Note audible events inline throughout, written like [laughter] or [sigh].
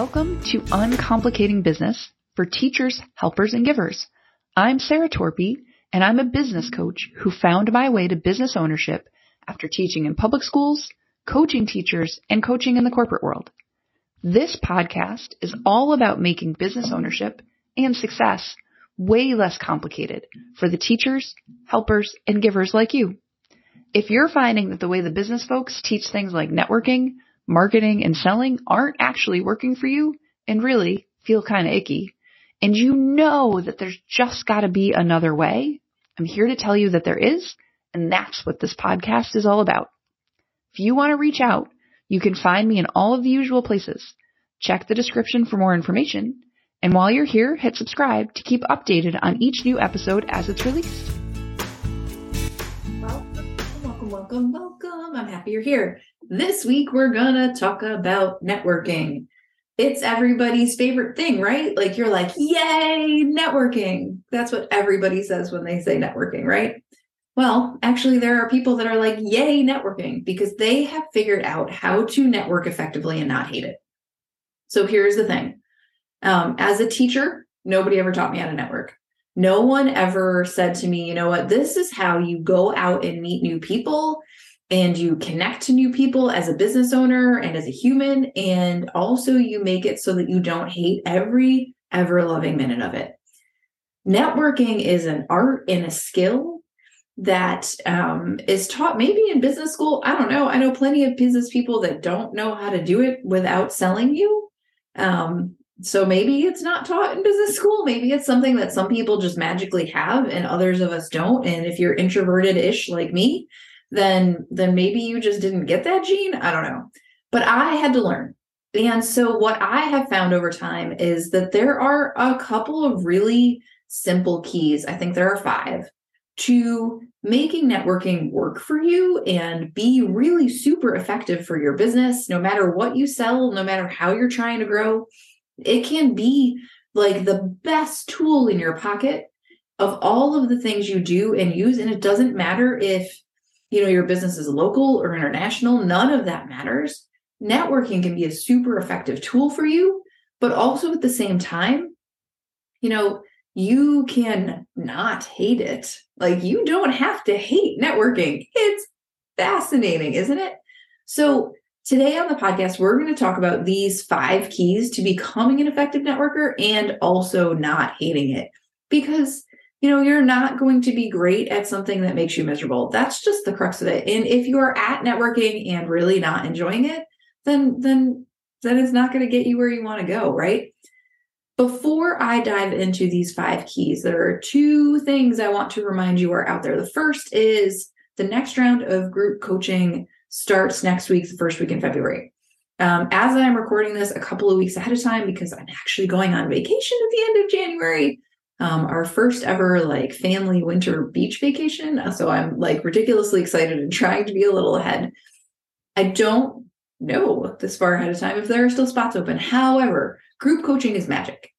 Welcome to Uncomplicating Business for teachers, helpers, and givers. I'm Sarah Torpy, and I'm a business coach who found my way to business ownership after teaching in public schools, coaching teachers, and coaching in the corporate world. This podcast is all about making business ownership and success way less complicated for the teachers, helpers, and givers like you. If you're finding that the way the business folks teach things like networking, marketing, and selling aren't actually working for you and really feel kind of icky, and you know that there's just got to be another way, I'm here to tell you that there is, and that's what this podcast is all about. If you want to reach out, you can find me in all of the usual places. Check the description for more information, and while you're here, hit subscribe to keep updated on each new episode as it's released. Welcome, welcome, welcome. Welcome. I'm happy you're here. This week, we're gonna talk about networking. It's everybody's favorite thing, right? Like, you're like, yay, networking. That's what everybody says when they say networking, right? Well, actually, there are people that are like, yay, networking, because they have figured out how to network effectively and not hate it. So here's the thing um, as a teacher, nobody ever taught me how to network. No one ever said to me, you know what, this is how you go out and meet new people and you connect to new people as a business owner and as a human. And also, you make it so that you don't hate every ever loving minute of it. Networking is an art and a skill that um, is taught maybe in business school. I don't know. I know plenty of business people that don't know how to do it without selling you. Um, so maybe it's not taught in business school. Maybe it's something that some people just magically have and others of us don't. And if you're introverted ish like me, then then maybe you just didn't get that gene. I don't know. But I had to learn. And so what I have found over time is that there are a couple of really simple keys. I think there are five to making networking work for you and be really super effective for your business, no matter what you sell, no matter how you're trying to grow. It can be like the best tool in your pocket of all of the things you do and use. And it doesn't matter if you know your business is local or international, none of that matters. Networking can be a super effective tool for you, but also at the same time, you know, you can not hate it. Like you don't have to hate networking. It's fascinating, isn't it? So, today on the podcast, we're going to talk about these five keys to becoming an effective networker and also not hating it. Because, you know, you're not going to be great at something that makes you miserable. That's just the crux of it. And if you are at networking and really not enjoying it, then then then it's not going to get you where you want to go, right? Before I dive into these five keys, there are two things I want to remind you are out there. The first is the next round of group coaching starts next week, the first week in February. Um, as I'm recording this a couple of weeks ahead of time because I'm actually going on vacation at the end of January, um, our first ever like family winter beach vacation. So I'm like ridiculously excited and [laughs] trying to be a little ahead. I don't know this far ahead of time if there are still spots open. However, group coaching is magic.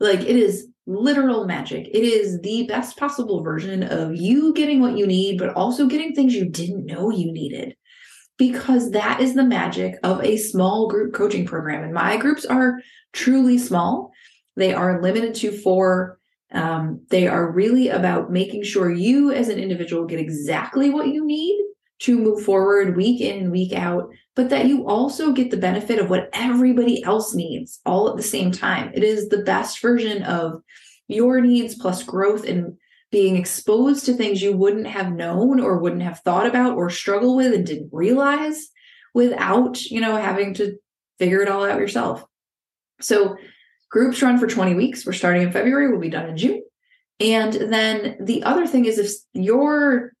Like it is literal magic. It is the best possible version of you getting what you need, but also getting things you didn't know you needed. Because that is the magic of a small group coaching program. And my groups are truly small. They are limited to four. Um, they are really about making sure you as an individual get exactly what you need to move forward week in and week out, but that you also get the benefit of what everybody else needs all at the same time. It is the best version of your needs plus growth and being exposed to things you wouldn't have known or wouldn't have thought about or struggle with and didn't realize without, you know, having to figure it all out yourself. So groups run for 20 weeks. We're starting in February, we'll be done in June. And then the other thing is if your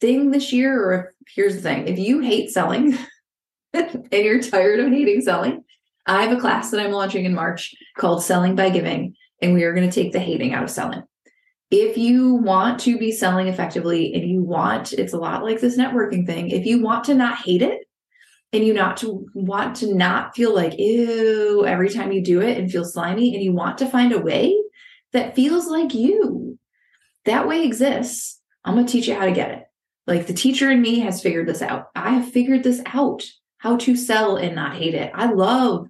thing this year, or if, here's the thing if you hate selling [laughs] and you're tired of hating selling, I have a class that I'm launching in March called Selling by Giving, and we are going to take the hating out of selling. If you want to be selling effectively and you want, it's a lot like this networking thing. If you want to not hate it and you not to want to not feel like, ew, every time you do it and feel slimy, and you want to find a way that feels like you, that way exists I'm going to teach you how to get it. Like the teacher in me has figured this out. I have figured this out how to sell and not hate it. I love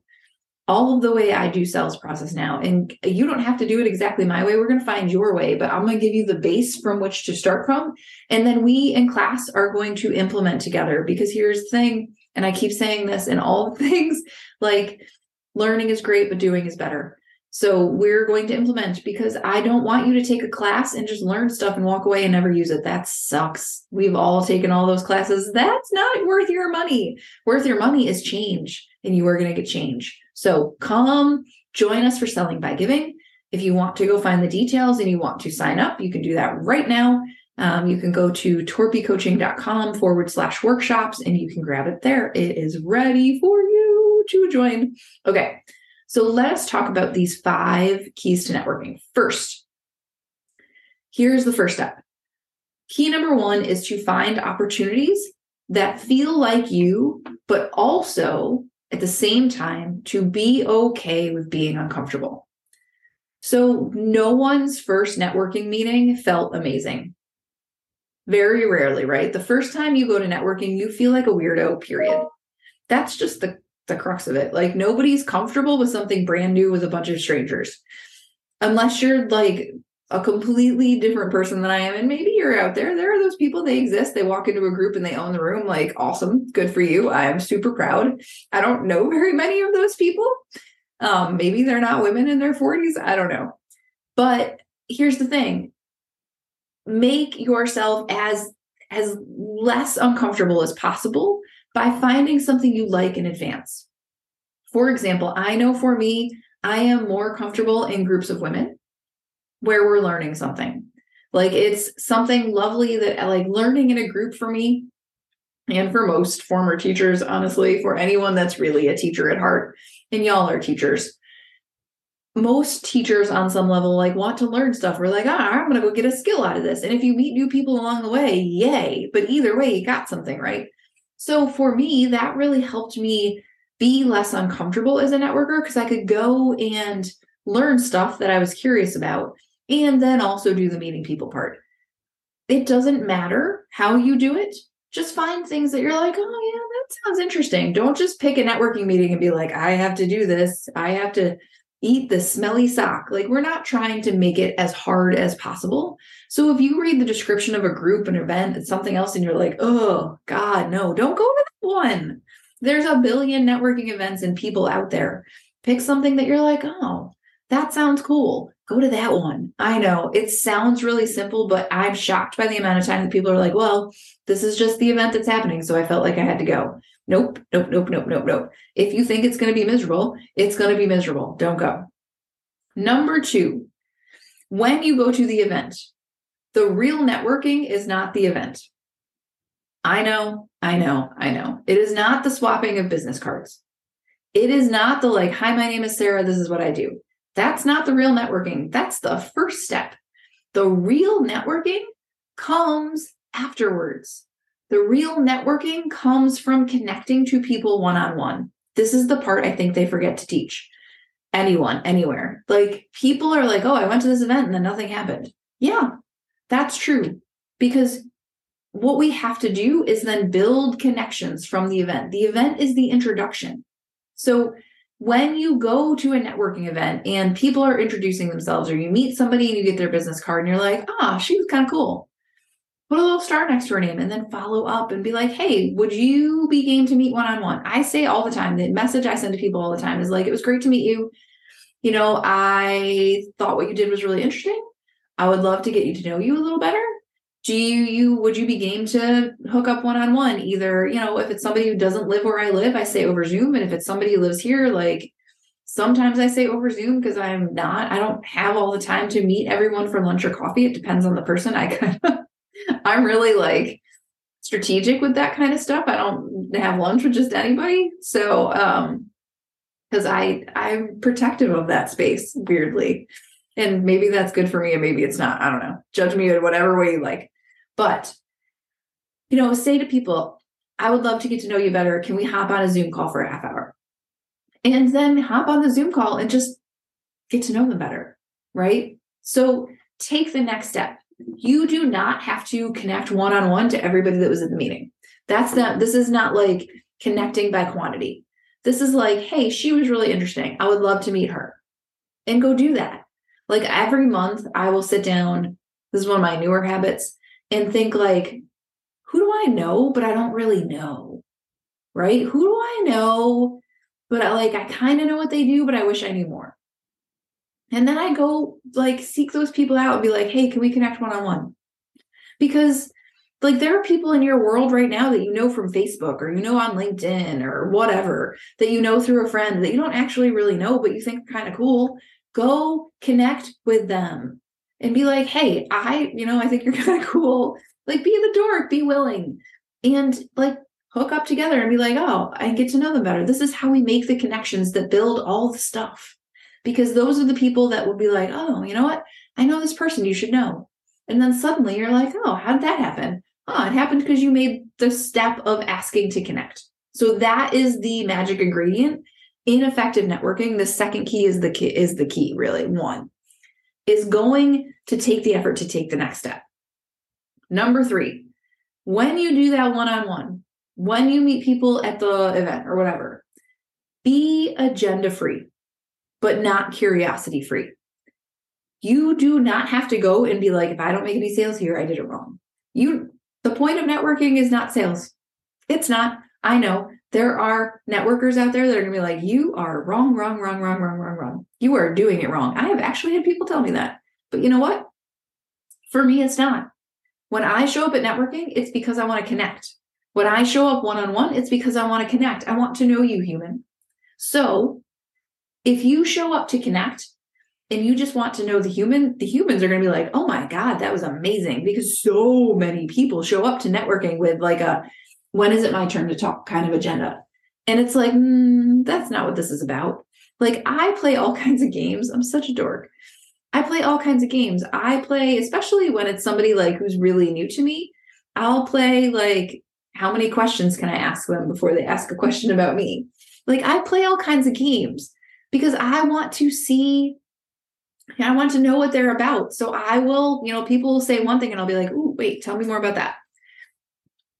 all of the way I do sales process now. And you don't have to do it exactly my way. We're going to find your way, but I'm going to give you the base from which to start from. And then we in class are going to implement together because here's the thing. And I keep saying this in all [laughs] things like learning is great, but doing is better. So we're going to implement because I don't want you to take a class and just learn stuff and walk away and never use it. That sucks. We've all taken all those classes. That's not worth your money. Worth your money is change and you are going to get change. So come join us for Selling by Giving. If you want to go find the details and you want to sign up, you can do that right now. Um, you can go to torpycoaching.com forward slash workshops and you can grab it there. It is ready for you to join. Okay. So let us talk about these five keys to networking. First, here's the first step. Key number one is to find opportunities that feel like you, but also at the same time to be okay with being uncomfortable. So, no one's first networking meeting felt amazing. Very rarely, right? The first time you go to networking, you feel like a weirdo, period. That's just the, the crux of it. Like, nobody's comfortable with something brand new with a bunch of strangers. Unless you're like a completely different person than I am. And maybe you're out there. There are those people, they exist. They walk into a group and they own the room. Like, awesome. Good for you. I am super proud. I don't know very many of those people. Um, maybe they're not women in their 40s. I don't know. But here's the thing make yourself as as less uncomfortable as possible by finding something you like in advance. For example, I know for me, I am more comfortable in groups of women where we're learning something. Like it's something lovely that uh, like learning in a group for me and for most former teachers, honestly, for anyone that's really a teacher at heart, and y'all are teachers. Most teachers on some level like want to learn stuff. We're like, ah, I'm gonna go get a skill out of this. And if you meet new people along the way, yay. But either way, you got something, right? So for me, that really helped me be less uncomfortable as a networker because I could go and learn stuff that I was curious about and then also do the meeting people part. It doesn't matter how you do it. Just find things that you're like, oh, yeah, that sounds interesting. Don't just pick a networking meeting and be like, I have to do this. I have to eat the smelly sock. Like, we're not trying to make it as hard as possible. So, if you read the description of a group, an event, it's something else, and you're like, oh, God, no, don't go to that one. There's a billion networking events and people out there. Pick something that you're like, oh, that sounds cool go to that one. I know it sounds really simple, but I'm shocked by the amount of time that people are like, well, this is just the event that's happening. So I felt like I had to go. Nope, nope, nope, nope, nope, nope. If you think it's going to be miserable, it's going to be miserable. Don't go. Number two, when you go to the event, the real networking is not the event. I know, I know, I know. It is not the swapping of business cards. It is not the like, hi, my name is Sarah. This is what I do. That's not the real networking. That's the first step. The real networking comes afterwards. The real networking comes from connecting to people one on one. This is the part I think they forget to teach anyone, anywhere. Like people are like, oh, I went to this event and then nothing happened. Yeah, that's true. Because what we have to do is then build connections from the event. The event is the introduction. So when you go to a networking event and people are introducing themselves or you meet somebody and you get their business card and you're like, ah, she was kind of cool. Put a little star next to her name and then follow up and be like, hey, would you be game to meet one on one? I say all the time, the message I send to people all the time is like, it was great to meet you. You know, I thought what you did was really interesting. I would love to get you to know you a little better do you, you would you be game to hook up one on one either you know if it's somebody who doesn't live where i live i say over zoom and if it's somebody who lives here like sometimes i say over zoom because i'm not i don't have all the time to meet everyone for lunch or coffee it depends on the person i [laughs] kind of [laughs] i'm really like strategic with that kind of stuff i don't have lunch with just anybody so um because i i'm protective of that space weirdly and maybe that's good for me and maybe it's not i don't know judge me in whatever way you like but, you know, say to people, I would love to get to know you better. Can we hop on a Zoom call for a half hour? And then hop on the Zoom call and just get to know them better. Right. So take the next step. You do not have to connect one on one to everybody that was at the meeting. That's not, this is not like connecting by quantity. This is like, hey, she was really interesting. I would love to meet her. And go do that. Like every month, I will sit down. This is one of my newer habits and think like, who do I know, but I don't really know? Right? Who do I know? But I like, I kind of know what they do, but I wish I knew more. And then I go like seek those people out and be like, hey, can we connect one on one? Because like there are people in your world right now that you know from Facebook or you know on LinkedIn or whatever that you know through a friend that you don't actually really know, but you think kind of cool. Go connect with them and be like, hey, I, you know, I think you're [laughs] kind of cool. Like be the dork, be willing. And like hook up together and be like, oh, I get to know them better. This is how we make the connections that build all the stuff because those are the people that will be like, oh, you know what? I know this person you should know. And then suddenly you're like, oh, how did that happen? Oh, it happened because you made the step of asking to connect. So that is the magic ingredient in effective networking. The second key is the key is the key, really. One is going to take the effort to take the next step. Number three, when you do that one-on-one, when you meet people at the event or whatever, be agenda free but not curiosity free. You do not have to go and be like, if I don't make any sales here, I did it wrong. You, the point of networking is not sales. It's not. I know there are networkers out there that are to be like, you are wrong, wrong, wrong, wrong, wrong, wrong, wrong. You are doing it wrong. I have actually had people tell me that. But you know what? For me, it's not. When I show up at networking, it's because I want to connect. When I show up one on one, it's because I want to connect. I want to know you, human. So if you show up to connect and you just want to know the human, the humans are going to be like, oh my God, that was amazing. Because so many people show up to networking with like a, when is it my turn to talk kind of agenda. And it's like, mm, that's not what this is about. Like I play all [laughs] kinds of games. I'm such a dork. I play all kinds of games. I play, especially when it's somebody like who's really new to me, I'll play like, how many questions can I ask them before they ask a question about me? Like I play all kinds of games because I want to see I want to know what they're about. So I will, you know, people will say one thing and I'll be like, "Oh, wait, tell me more about that."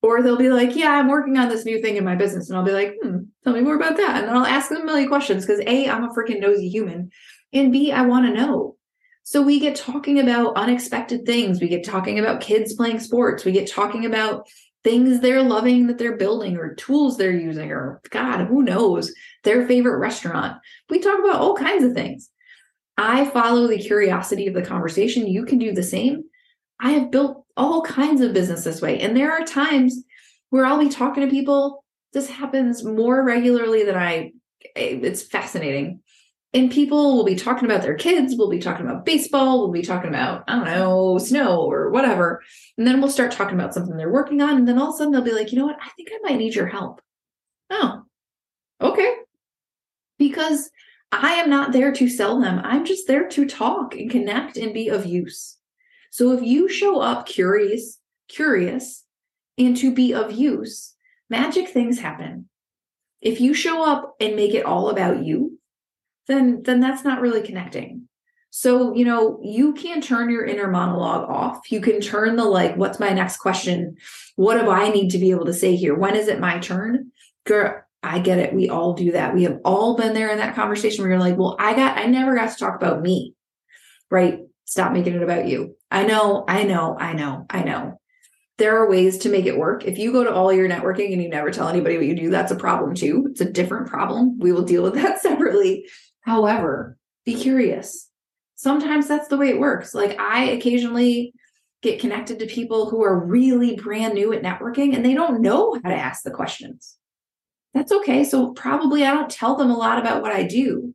Or they'll be like, "Yeah, I'm working on this new thing in my business." And I'll be like, "Hmm, tell me more about that." And then I'll ask them a million questions because A, I'm a freaking nosy human, and B, I want to know. So we get talking about unexpected things. We get talking about kids playing sports. We get talking about things they're loving that they're building or tools they're using or god who knows their favorite restaurant. We talk about all kinds of things. I follow the curiosity of the conversation. You can do the same. I have built all kinds of business this way. And there are times where i'll be talking to people. This happens more regularly than i eh, it's fascinating and people will be talking about their kids, we'll be talking about baseball, we'll be talking about, I don't know, snow or whatever. And then we'll start talking about something they're working on. And then all of a sudden they'll be like, you know what? I think I might need your help. Oh, okay. Because I am not there to sell them. I'm just there to talk and connect and be of use. So if you show up curious, curious, and to be of use, magic things happen. If you show up and make it all about you, then then that's not really connecting. So you know you can turn your inner monologue off. You can turn the like what's my next question? What do i need to be able to say here? When is it my turn? Girl i get it. We all do that. We have all been there in that conversation where you're like well i got i never got to talk about me. Right? Stop making it about you. I know i know i know i know. There are ways to make it work. If you go to all your networking and you never tell anybody what you do, that's a problem too. It's a different problem. We will deal with that [laughs] separately. However, be curious. Sometimes that's the way it works. Like I occasionally get connected to people who are really brand new at networking and they don't know how to ask the questions. That's okay. So probably I don't tell them a lot about what I do.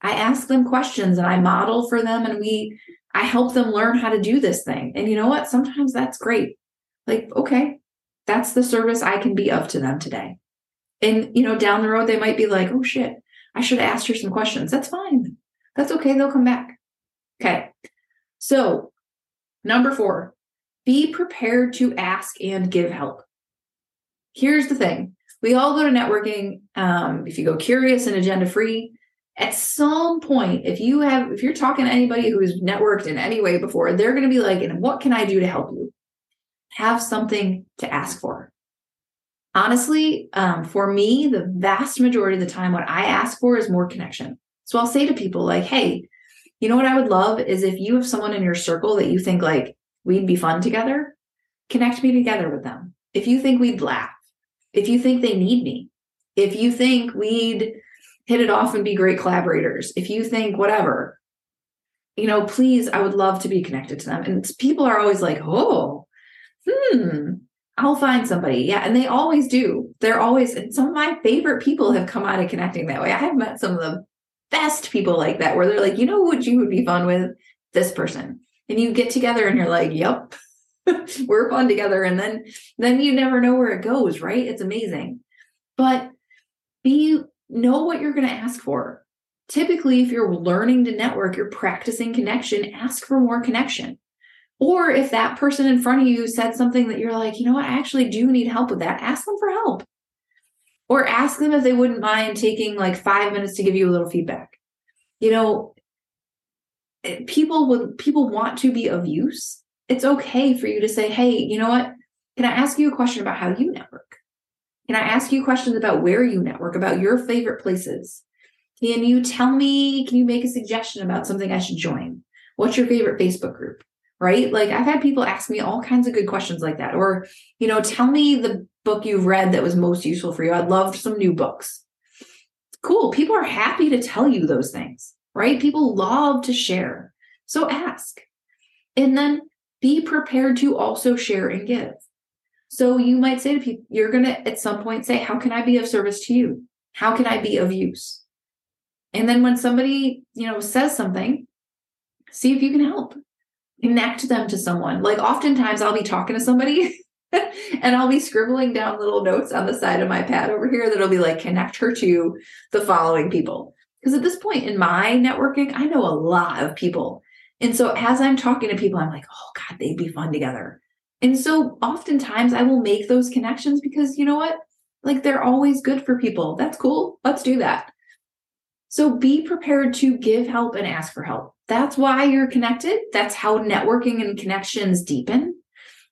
I ask them questions and I model for them and we I help them learn how to do this thing. And you know what? Sometimes that's great. Like, okay, that's the service I can be of to them today. And you know, down the road they might be like, "Oh shit, I should have asked her some questions. That's fine. That's okay. They'll come back. Okay. So, number four, be prepared to ask and give help. Here's the thing we all go to networking. Um, if you go curious and agenda free, at some point, if you have, if you're talking to anybody who's networked in any way before, they're going to be like, and what can I do to help you? Have something to ask for. Honestly, um, for me, the vast majority of the time, what I ask for is more connection. So I'll say to people like, hey, you know what I would love is if you have someone in your circle that you think like we'd be fun together, connect me together with them. If you think we'd laugh, if you think they need me, if you think we'd hit it off and be great collaborators, if you think whatever, you know, please, I would love to be connected to them. And people are always like, oh, hmm, I'll find somebody. Yeah. And they always do. They're always, and some of my favorite people have come out of connecting that way. I have met some of the best people like that where they're like, you know what you would be fun with? This person. And you get together and you're like, yep, [laughs] we're fun together. And then then you never know where it goes, right? It's amazing. But be know what you're going to ask for. Typically, if you're learning to network, you're practicing connection, ask for more connection. Or if that person in front of you said something that you're like, you know what, I actually do need help with that, ask them for help. Or ask them if they wouldn't mind taking like five minutes to give you a little feedback. You know eh, people would people want to be of use. It's okay for you to say hey you know what? Can i ask you a question about how you network? Can i ask you questions about where you network about your favorite places? Can you tell me can you make a suggestion about something i should join? What's your favorite facebook group right like i've had people ask me all kinds of good questions like that or you know tell me the book you've read that was most useful for you. I'd love some new books. Cool. People are happy to tell you those things, right? People love to share. So ask. And then be prepared to also share and give. So you might say to people, you're going to at some point say, How can I be of service to you? How can I be of use? And then when somebody, you know, says something, see if you can help. Connect them to someone. Like oftentimes I'll be talking to somebody [laughs] and I'll be scribbling down little notes on the side of my pad over here that'll be like, connect her to the following people. Because at this point in my networking, I know a lot of people. And so as I'm talking to people, I'm like, oh God, they'd be fun together. And so oftentimes I will make those connections because you know what? Like they're always good for people. That's cool. Let's do that. So be prepared to give help and ask for help. That's why you're connected. That's how networking and connections deepen.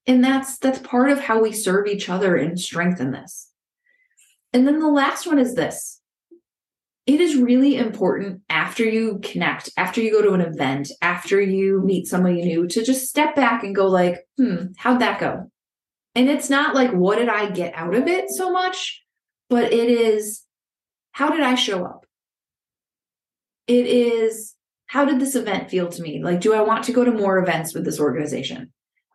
And that's that's part of how we serve each other and strengthen this. And then the last one is this. It is really important after you connect after you go to an event after you meet somebody new to just step back and go like hmm how'd that go? And it's not like what did i get out of it so much? But it is how did i show up it is how did this event feel to me like do i want to go to more events with this organization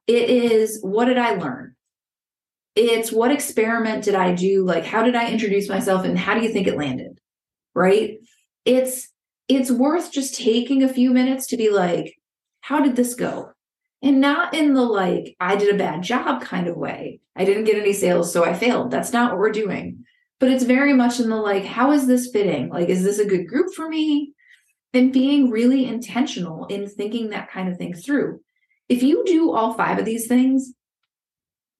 it is what did I learn? It's what experiment did I do? Like, how did I introduce myself and how do you think it landed? Right? It's it's worth just taking a few minutes to be like, how did this go? And not in the like, I did a bad job kind of way. I didn't get any sales, so I failed. That's not what we're doing. But it's very much in the like, how is this fitting? Like, is this a good group for me? And being really intentional in thinking that kind of thing through. If you do all five of these things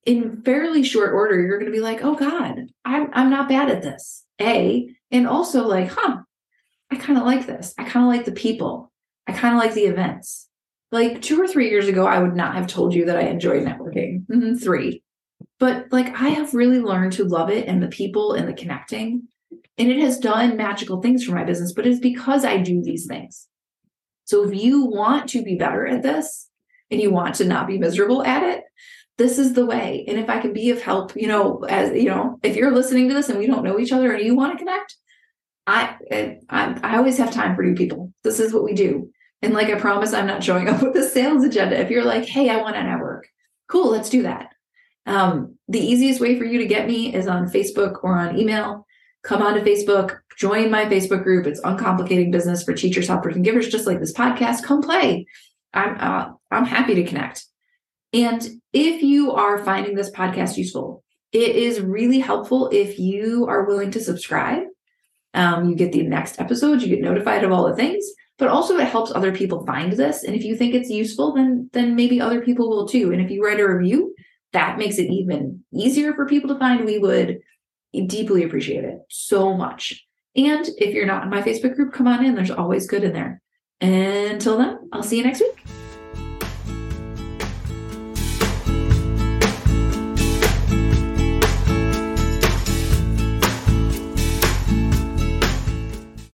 in fairly short order, you're going to be like, oh God, I'm, I'm not bad at this. A, and also like, huh, I kind of like this. I kind of like the people. I kind of like the events. Like two or three years ago, I would not have told you that I enjoyed networking. Mm-hmm, three. But like I have really learned to love it and the people and the connecting. And it has done magical things for my business, but it's because I do these things. So if you want to be better at this, and you want to not be miserable at it, this is the way. And if I can be of help, you know, as you know, if you're listening to this and we don't know each other and you want to connect, I, I I always have time for new people. This is what we do. And like I promise, I'm not showing [laughs] up with a sales agenda. If you're like, hey, I want to network, cool, let's do that. Um, the easiest way for you to get me is on Facebook or on email. Come onto Facebook, join my Facebook group. It's Uncomplicating Business for Teachers, Helpers, and Givers, just like this podcast. Come play. I'm uh, I'm happy to connect. And if you are finding this podcast useful, it is really helpful if you are willing to subscribe. Um, you get the next episodes, you get notified of all the things, but also it helps other people find this. And if you think it's useful, then then maybe other people will too. And if you write a review, that makes it even easier for people to find. We would deeply appreciate it so much. And if you're not in my Facebook group, come on in. There's always good in there. Until then, I'll see you next week.